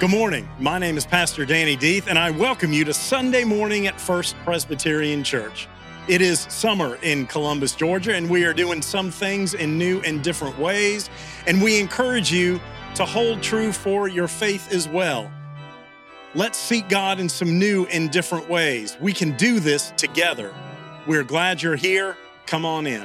Good morning. My name is Pastor Danny Deeth, and I welcome you to Sunday morning at First Presbyterian Church. It is summer in Columbus, Georgia, and we are doing some things in new and different ways. And we encourage you to hold true for your faith as well. Let's seek God in some new and different ways. We can do this together. We're glad you're here. Come on in.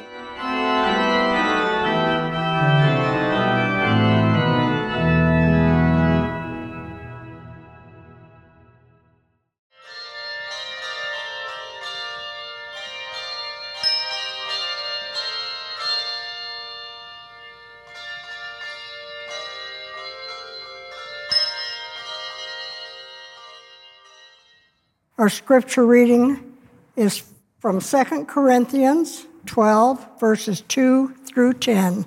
Our scripture reading is from 2 Corinthians 12, verses 2 through 10.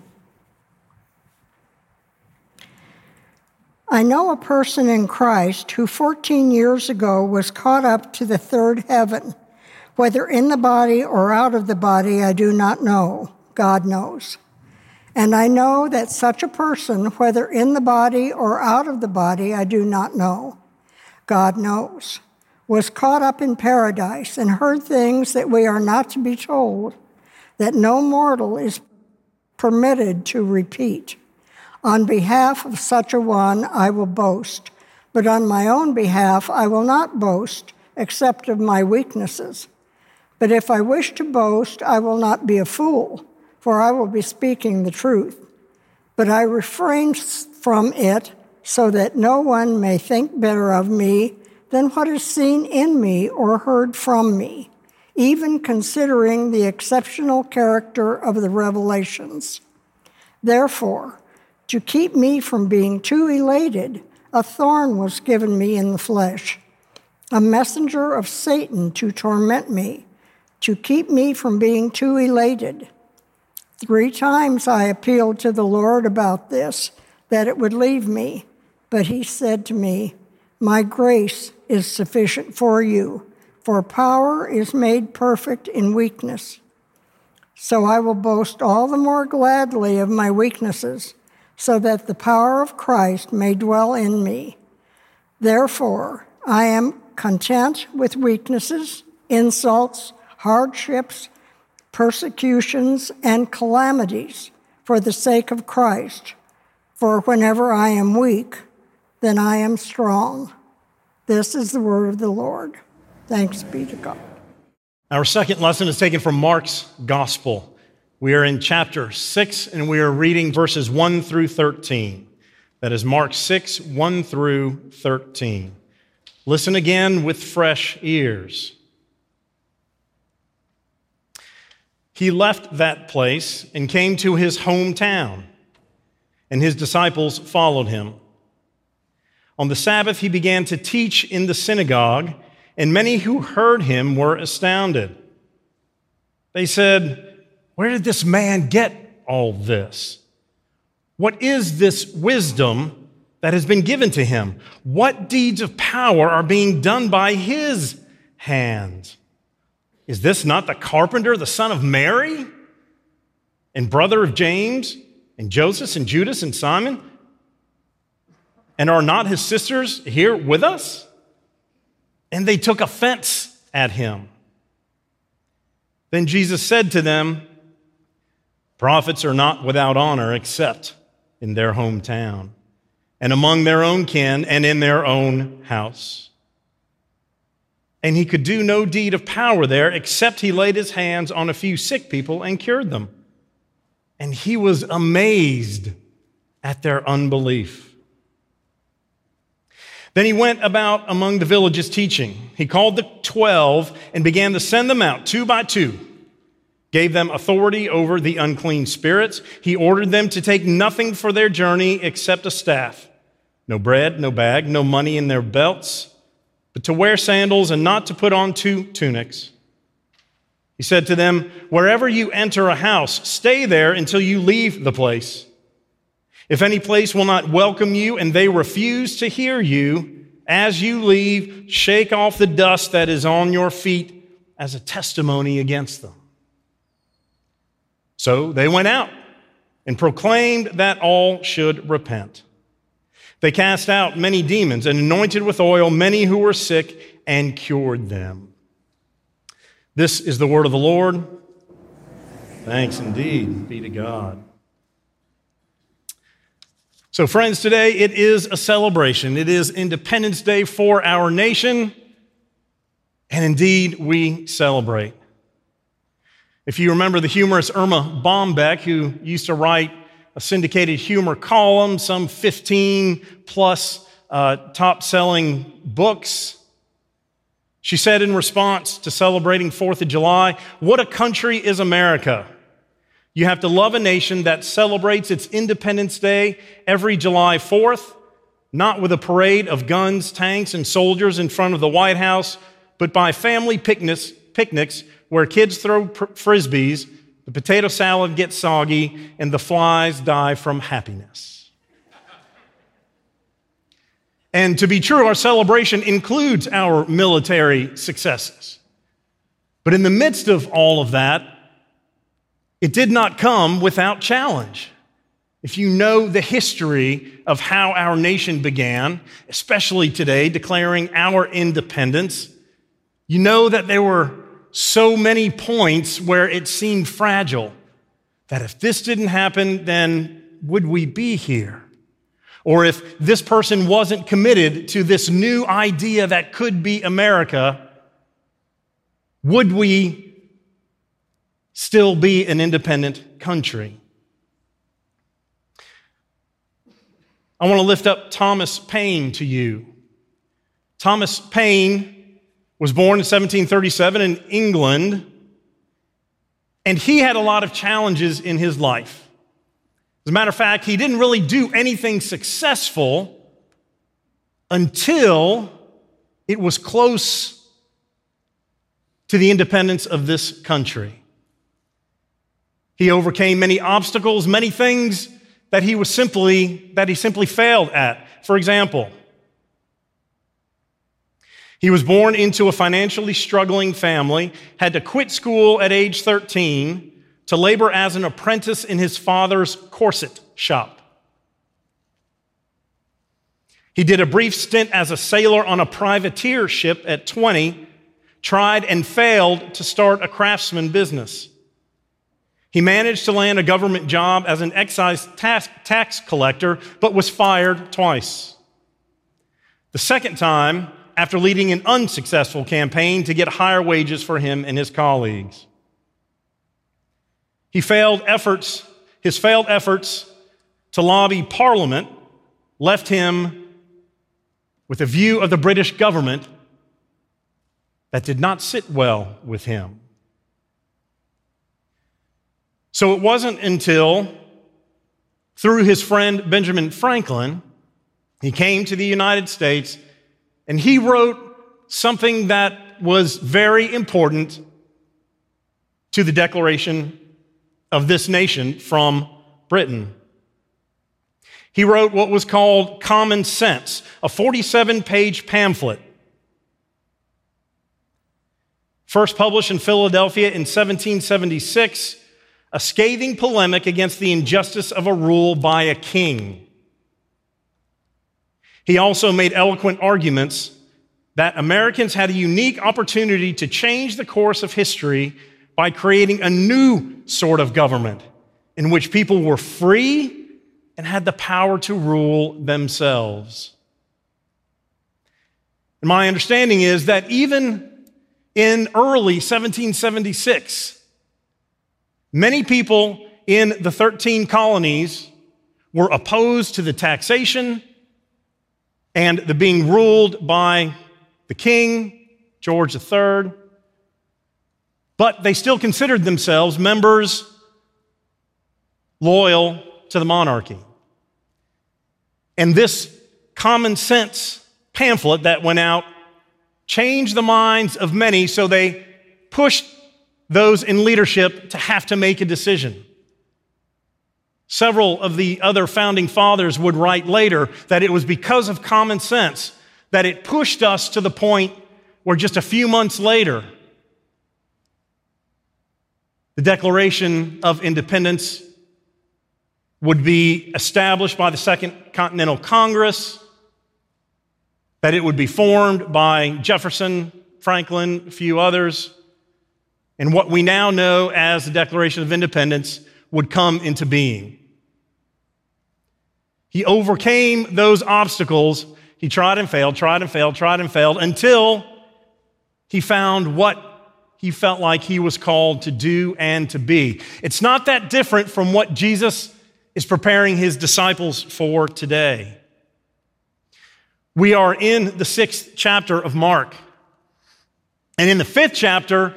I know a person in Christ who 14 years ago was caught up to the third heaven. Whether in the body or out of the body, I do not know. God knows. And I know that such a person, whether in the body or out of the body, I do not know. God knows was caught up in paradise and heard things that we are not to be told, that no mortal is permitted to repeat. On behalf of such a one, I will boast, but on my own behalf, I will not boast, except of my weaknesses. But if I wish to boast, I will not be a fool, for I will be speaking the truth. But I refrain from it so that no one may think better of me than what is seen in me or heard from me, even considering the exceptional character of the revelations. Therefore, to keep me from being too elated, a thorn was given me in the flesh, a messenger of Satan to torment me, to keep me from being too elated. Three times I appealed to the Lord about this, that it would leave me, but he said to me, My grace is sufficient for you, for power is made perfect in weakness. So I will boast all the more gladly of my weaknesses, so that the power of Christ may dwell in me. Therefore, I am content with weaknesses, insults, hardships, persecutions, and calamities for the sake of Christ. For whenever I am weak, then I am strong. This is the word of the Lord. Thanks be to God. Our second lesson is taken from Mark's Gospel. We are in chapter 6 and we are reading verses 1 through 13. That is Mark 6, 1 through 13. Listen again with fresh ears. He left that place and came to his hometown, and his disciples followed him. On the Sabbath, he began to teach in the synagogue, and many who heard him were astounded. They said, Where did this man get all this? What is this wisdom that has been given to him? What deeds of power are being done by his hands? Is this not the carpenter, the son of Mary, and brother of James, and Joseph, and Judas, and Simon? And are not his sisters here with us? And they took offense at him. Then Jesus said to them, Prophets are not without honor except in their hometown, and among their own kin, and in their own house. And he could do no deed of power there except he laid his hands on a few sick people and cured them. And he was amazed at their unbelief. Then he went about among the villages teaching. He called the twelve and began to send them out two by two, gave them authority over the unclean spirits. He ordered them to take nothing for their journey except a staff no bread, no bag, no money in their belts, but to wear sandals and not to put on two tunics. He said to them, Wherever you enter a house, stay there until you leave the place. If any place will not welcome you and they refuse to hear you, as you leave, shake off the dust that is on your feet as a testimony against them. So they went out and proclaimed that all should repent. They cast out many demons and anointed with oil many who were sick and cured them. This is the word of the Lord. Thanks indeed be to God. So, friends, today it is a celebration. It is Independence Day for our nation, and indeed we celebrate. If you remember the humorist Erma Bombeck, who used to write a syndicated humor column, some 15 plus uh, top selling books. She said in response to celebrating 4th of July, What a country is America! You have to love a nation that celebrates its Independence Day every July 4th, not with a parade of guns, tanks, and soldiers in front of the White House, but by family picnics, picnics where kids throw frisbees the potato salad gets soggy, and the flies die from happiness. And to be true, our celebration includes our military successes. But in the midst of all of that, it did not come without challenge. If you know the history of how our nation began, especially today, declaring our independence, you know that there were so many points where it seemed fragile that if this didn't happen, then would we be here? Or if this person wasn't committed to this new idea that could be America, would we still be an independent country? I want to lift up Thomas Paine to you. Thomas Paine was born in 1737 in England, and he had a lot of challenges in his life. As a matter of fact, he didn't really do anything successful until it was close to the independence of this country. He overcame many obstacles, many things that he was simply that he simply failed at. For example, he was born into a financially struggling family, had to quit school at age 13 to labor as an apprentice in his father's corset shop. He did a brief stint as a sailor on a privateer ship at 20, tried and failed to start a craftsman business. He managed to land a government job as an excise tax, tax collector, but was fired twice. The second time, after leading an unsuccessful campaign to get higher wages for him and his colleagues. He failed efforts, his failed efforts to lobby Parliament left him with a view of the British government that did not sit well with him. So it wasn't until, through his friend Benjamin Franklin, he came to the United States and he wrote something that was very important to the declaration of this nation from Britain. He wrote what was called Common Sense, a 47 page pamphlet. First published in Philadelphia in 1776, a scathing polemic against the injustice of a rule by a king. He also made eloquent arguments that Americans had a unique opportunity to change the course of history by creating a new sort of government in which people were free and had the power to rule themselves. And my understanding is that even in early 1776, many people in the 13 colonies were opposed to the taxation and the being ruled by the king, George III. But they still considered themselves members loyal to the monarchy. And this common sense pamphlet that went out changed the minds of many, so they pushed those in leadership to have to make a decision. Several of the other founding fathers would write later that it was because of common sense that it pushed us to the point where just a few months later, the Declaration of Independence would be established by the Second Continental Congress, that it would be formed by Jefferson, Franklin, a few others, and what we now know as the Declaration of Independence would come into being. He overcame those obstacles. He tried and failed, tried and failed, tried and failed until he found what he felt like he was called to do and to be. It's not that different from what Jesus is preparing his disciples for today. We are in the sixth chapter of Mark. And in the fifth chapter,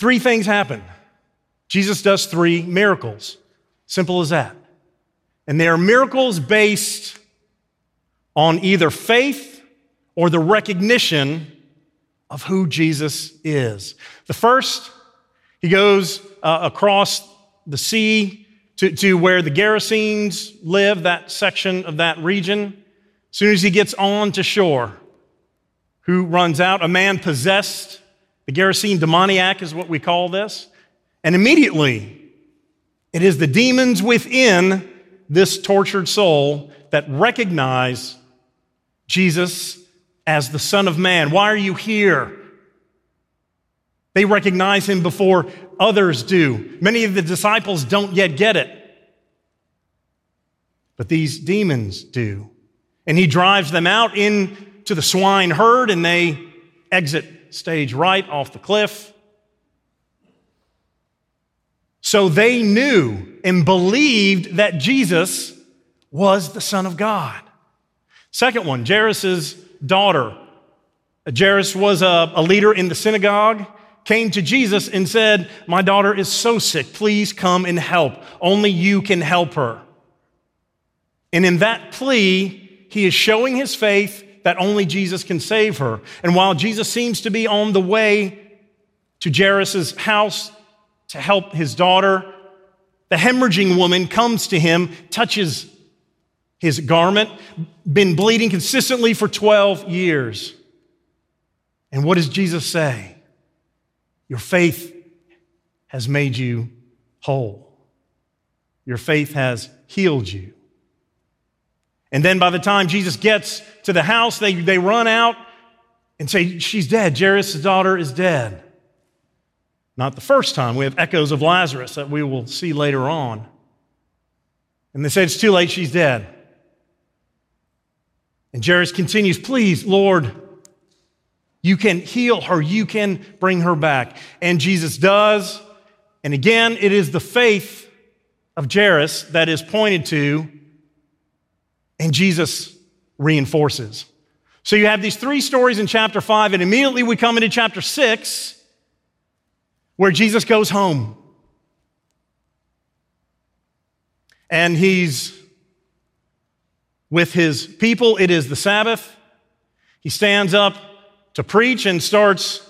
three things happen. Jesus does three miracles. Simple as that. And they are miracles based on either faith or the recognition of who Jesus is. The first, he goes uh, across the sea to, to where the Gerasenes live, that section of that region. As soon as he gets on to shore, who runs out? A man possessed. The Gerasene demoniac is what we call this. And immediately, it is the demons within this tortured soul that recognize Jesus as the Son of Man. Why are you here? They recognize him before others do. Many of the disciples don't yet get it, but these demons do. And he drives them out into the swine herd, and they exit stage right off the cliff. So they knew and believed that Jesus was the Son of God. Second one, Jairus' daughter. Jairus was a, a leader in the synagogue, came to Jesus and said, My daughter is so sick. Please come and help. Only you can help her. And in that plea, he is showing his faith that only Jesus can save her. And while Jesus seems to be on the way to Jairus' house to help his daughter, the hemorrhaging woman comes to him, touches his garment, been bleeding consistently for 12 years. And what does Jesus say? Your faith has made you whole. Your faith has healed you. And then by the time Jesus gets to the house, they, they run out and say, She's dead. Jairus' daughter is dead. Not the first time. We have echoes of Lazarus that we will see later on. And they say, It's too late. She's dead. And Jairus continues, Please, Lord, you can heal her, you can bring her back. And Jesus does. And again, it is the faith of Jairus that is pointed to, and Jesus reinforces. So you have these three stories in chapter five, and immediately we come into chapter six, where Jesus goes home. And he's with his people. It is the Sabbath. He stands up to preach and starts,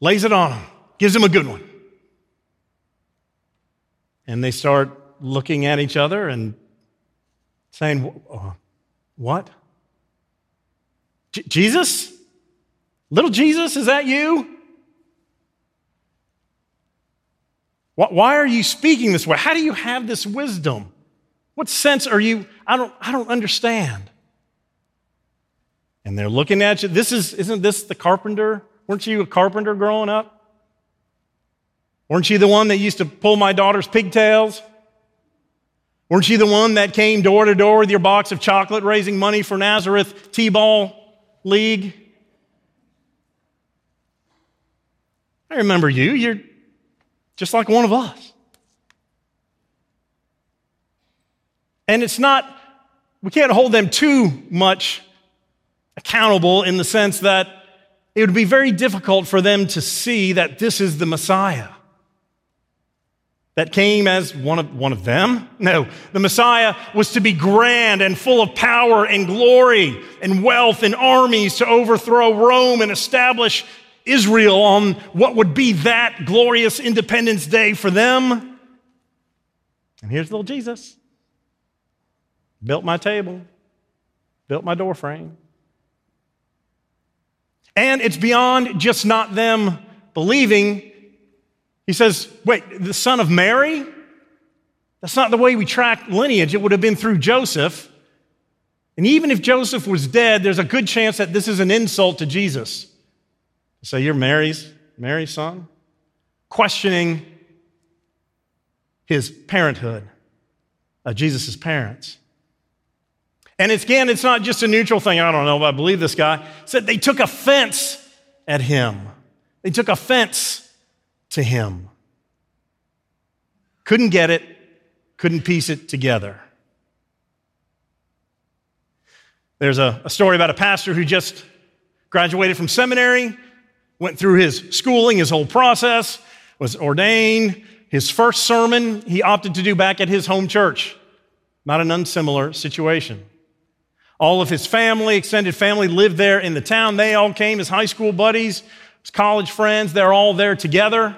lays it on him, gives him a good one. And they start looking at each other and saying, uh, What? J- Jesus? Little Jesus, is that you? Why are you speaking this way? How do you have this wisdom? What sense are you? I don't, I don't understand. And they're looking at you. This is, isn't this the carpenter? Weren't you a carpenter growing up? Weren't you the one that used to pull my daughter's pigtails? Weren't you the one that came door to door with your box of chocolate raising money for Nazareth T ball league? I remember you. You're just like one of us. And it's not, we can't hold them too much accountable in the sense that it would be very difficult for them to see that this is the Messiah that came as one of, one of them. No, the Messiah was to be grand and full of power and glory and wealth and armies to overthrow Rome and establish Israel on what would be that glorious Independence Day for them. And here's little Jesus. Built my table, built my door frame. And it's beyond just not them believing. He says, wait, the son of Mary? That's not the way we track lineage. It would have been through Joseph. And even if Joseph was dead, there's a good chance that this is an insult to Jesus. Say, you're Mary's, Mary's son? Questioning his parenthood, uh, Jesus' parents. And it's, again, it's not just a neutral thing. I don't know if I believe this guy. Said they took offense at him. They took offense to him. Couldn't get it, couldn't piece it together. There's a, a story about a pastor who just graduated from seminary, went through his schooling, his whole process, was ordained. His first sermon he opted to do back at his home church. Not an unsimilar situation. All of his family, extended family, lived there in the town. They all came, his high school buddies, his college friends, they're all there together.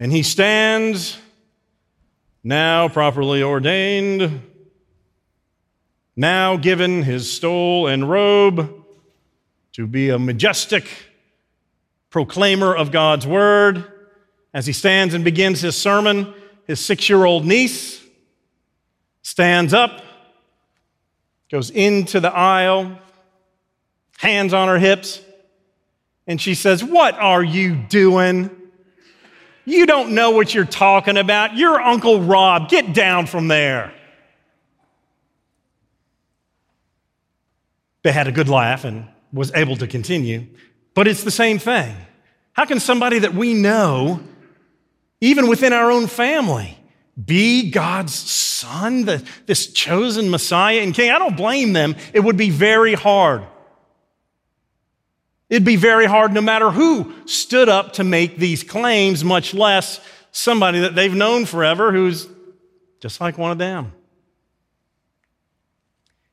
And he stands, now properly ordained, now given his stole and robe to be a majestic proclaimer of God's word. As he stands and begins his sermon, his six year old niece stands up, goes into the aisle, hands on her hips, and she says, What are you doing? You don't know what you're talking about. You're Uncle Rob. Get down from there. They had a good laugh and was able to continue. But it's the same thing. How can somebody that we know, even within our own family, be God's son, the, this chosen Messiah and King? I don't blame them. It would be very hard. It'd be very hard no matter who stood up to make these claims, much less somebody that they've known forever who's just like one of them.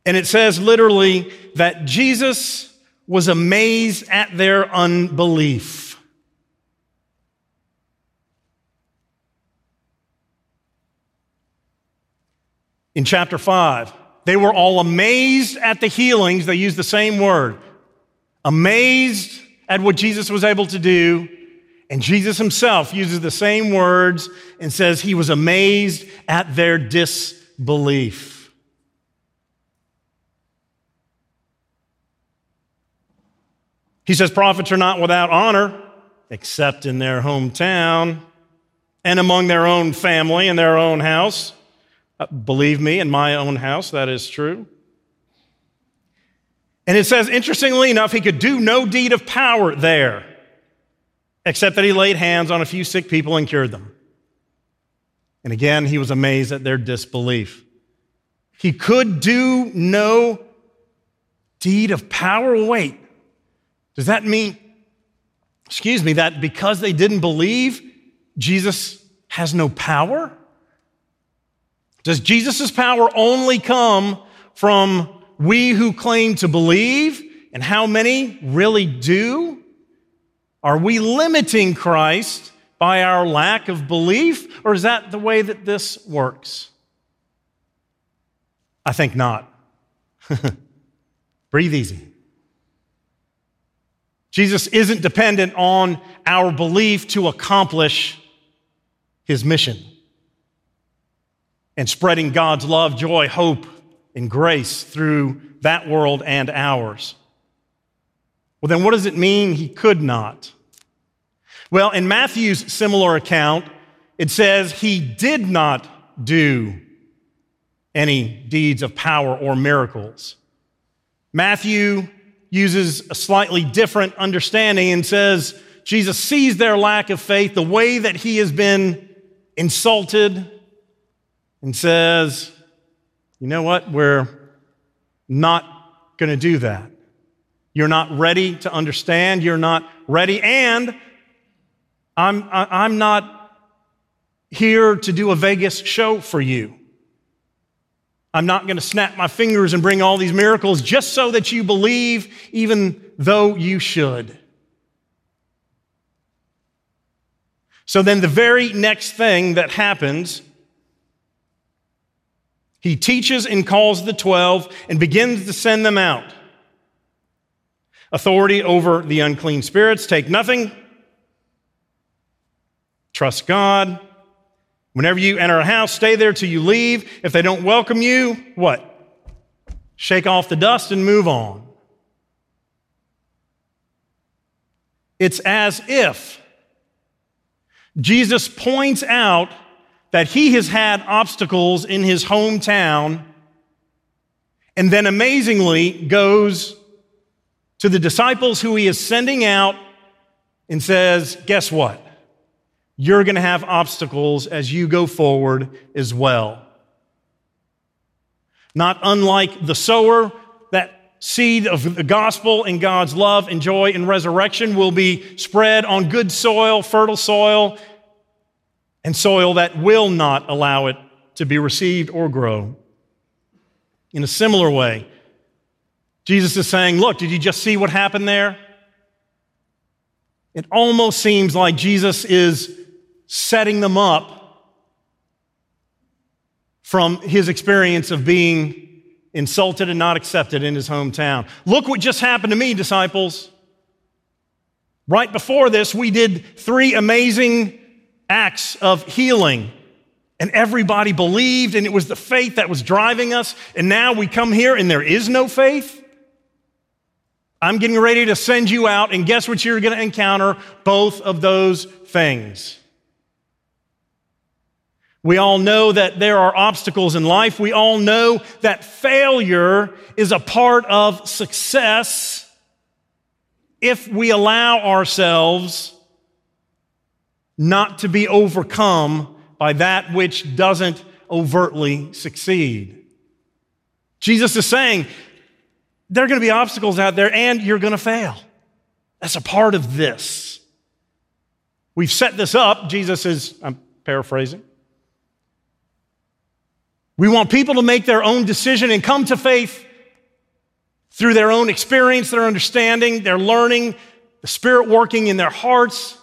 And it says literally that Jesus was amazed at their unbelief. In chapter 5, they were all amazed at the healings. They use the same word amazed at what Jesus was able to do. And Jesus himself uses the same words and says he was amazed at their disbelief. He says, Prophets are not without honor, except in their hometown and among their own family and their own house. Uh, believe me, in my own house, that is true. And it says, interestingly enough, he could do no deed of power there, except that he laid hands on a few sick people and cured them. And again, he was amazed at their disbelief. He could do no deed of power. Wait, does that mean, excuse me, that because they didn't believe, Jesus has no power? Does Jesus' power only come from we who claim to believe? And how many really do? Are we limiting Christ by our lack of belief? Or is that the way that this works? I think not. Breathe easy. Jesus isn't dependent on our belief to accomplish his mission and spreading God's love, joy, hope, and grace through that world and ours. Well, then what does it mean he could not? Well, in Matthew's similar account, it says he did not do any deeds of power or miracles. Matthew uses a slightly different understanding and says Jesus sees their lack of faith, the way that he has been insulted, and says, You know what? We're not going to do that. You're not ready to understand. You're not ready. And I'm, I'm not here to do a Vegas show for you. I'm not going to snap my fingers and bring all these miracles just so that you believe, even though you should. So then, the very next thing that happens, he teaches and calls the 12 and begins to send them out. Authority over the unclean spirits, take nothing, trust God, Whenever you enter a house, stay there till you leave. If they don't welcome you, what? Shake off the dust and move on. It's as if Jesus points out that he has had obstacles in his hometown and then amazingly goes to the disciples who he is sending out and says, Guess what? You're going to have obstacles as you go forward as well. Not unlike the sower, that seed of the gospel and God's love and joy and resurrection will be spread on good soil, fertile soil, and soil that will not allow it to be received or grow. In a similar way, Jesus is saying, Look, did you just see what happened there? It almost seems like Jesus is setting them up from his experience of being insulted and not accepted in his hometown. Look what just happened to me, disciples. Right before this, we did three amazing acts of healing. And everybody believed, and it was the faith that was driving us. And now we come here and there is no faith. I'm getting ready to send you out, and guess what you're going to encounter? Both of those things. We all know that there are obstacles in life. We all know that failure is a part of success if we allow ourselves not to be overcome by that which doesn't overtly succeed. Jesus is saying there are going to be obstacles out there and you're going to fail. That's a part of this. We've set this up. Jesus is, I'm paraphrasing. We want people to make their own decision and come to faith through their own experience, their understanding, their learning, the Spirit working in their hearts.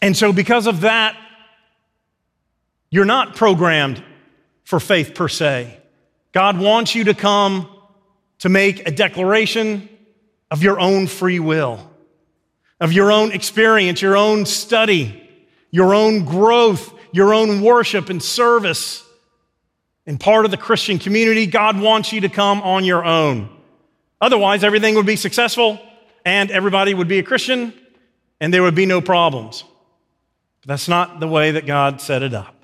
And so, because of that, you're not programmed for faith per se. God wants you to come to make a declaration of your own free will, of your own experience, your own study, your own growth, your own worship and service. And part of the Christian community, God wants you to come on your own. Otherwise, everything would be successful and everybody would be a Christian and there would be no problems. That's not the way that God set it up.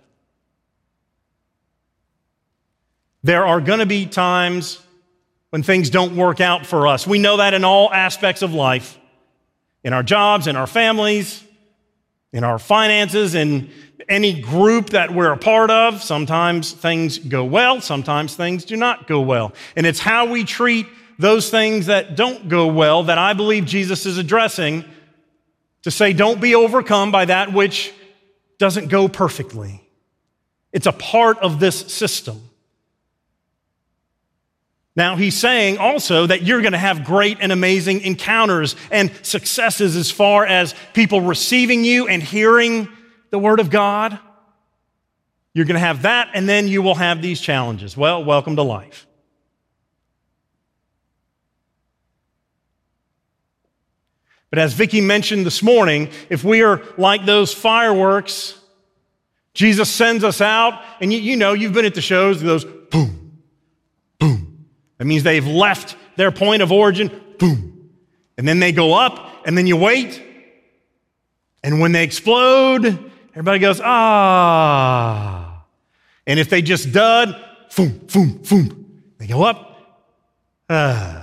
There are going to be times when things don't work out for us. We know that in all aspects of life in our jobs, in our families, in our finances, in any group that we're a part of. Sometimes things go well, sometimes things do not go well. And it's how we treat those things that don't go well that I believe Jesus is addressing to say, don't be overcome by that which doesn't go perfectly. It's a part of this system. Now, he's saying also that you're going to have great and amazing encounters and successes as far as people receiving you and hearing the word of God. You're going to have that, and then you will have these challenges. Well, welcome to life. But as Vicki mentioned this morning, if we are like those fireworks, Jesus sends us out, and you, you know, you've been at the shows, those boom, boom. That means they've left their point of origin, boom. And then they go up, and then you wait. And when they explode, everybody goes, ah. And if they just dud, boom, boom, boom, they go up, ah.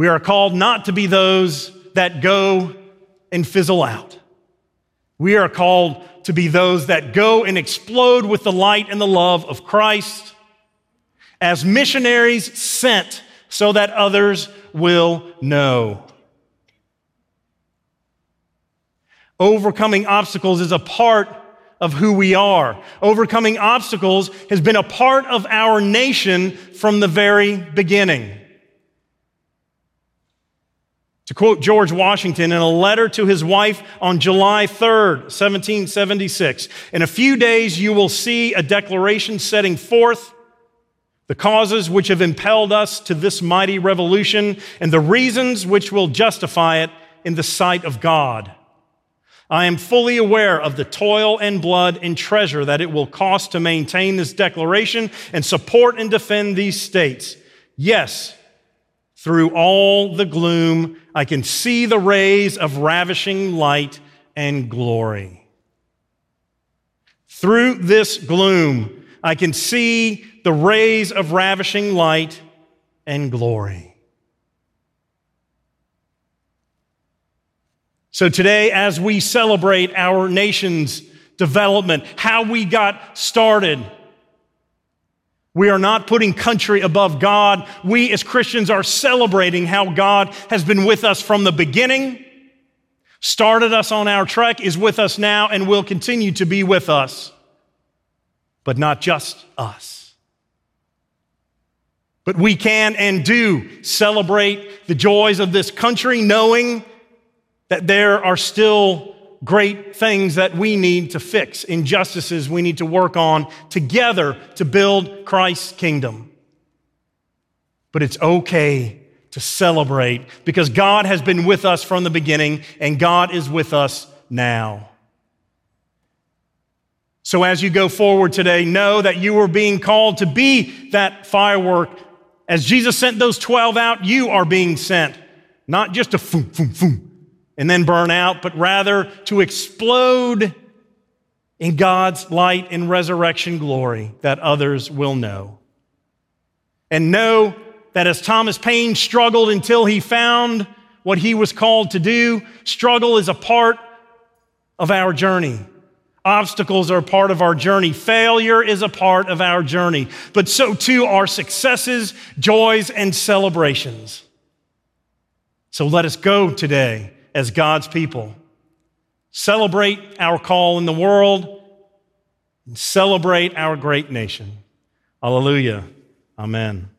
We are called not to be those that go and fizzle out. We are called to be those that go and explode with the light and the love of Christ as missionaries sent so that others will know. Overcoming obstacles is a part of who we are. Overcoming obstacles has been a part of our nation from the very beginning. To quote George Washington in a letter to his wife on July 3rd, 1776, in a few days you will see a declaration setting forth the causes which have impelled us to this mighty revolution, and the reasons which will justify it in the sight of God. I am fully aware of the toil and blood and treasure that it will cost to maintain this declaration and support and defend these states. Yes, through all the gloom, I can see the rays of ravishing light and glory. Through this gloom, I can see the rays of ravishing light and glory. So today, as we celebrate our nation's development, how we got started, we are not putting country above God. We as Christians are celebrating how God has been with us from the beginning, started us on our trek, is with us now, and will continue to be with us but not just us. But we can and do celebrate the joys of this country, knowing that there are still great things that we need to fix, injustices we need to work on together to build Christ's kingdom. But it's okay to celebrate because God has been with us from the beginning and God is with us now. So as you go forward today, know that you are being called to be that firework. As Jesus sent those 12 out, you are being sent. Not just a foom, foom, foom, and then burn out, but rather to explode in God's light and resurrection glory that others will know. And know that as Thomas Paine struggled until he found what he was called to do, struggle is a part of our journey. Obstacles are a part of our journey. Failure is a part of our journey. But so too are successes, joys, and celebrations. So let us go today as God's people. Celebrate our call in the world and celebrate our great nation. Hallelujah. Amen.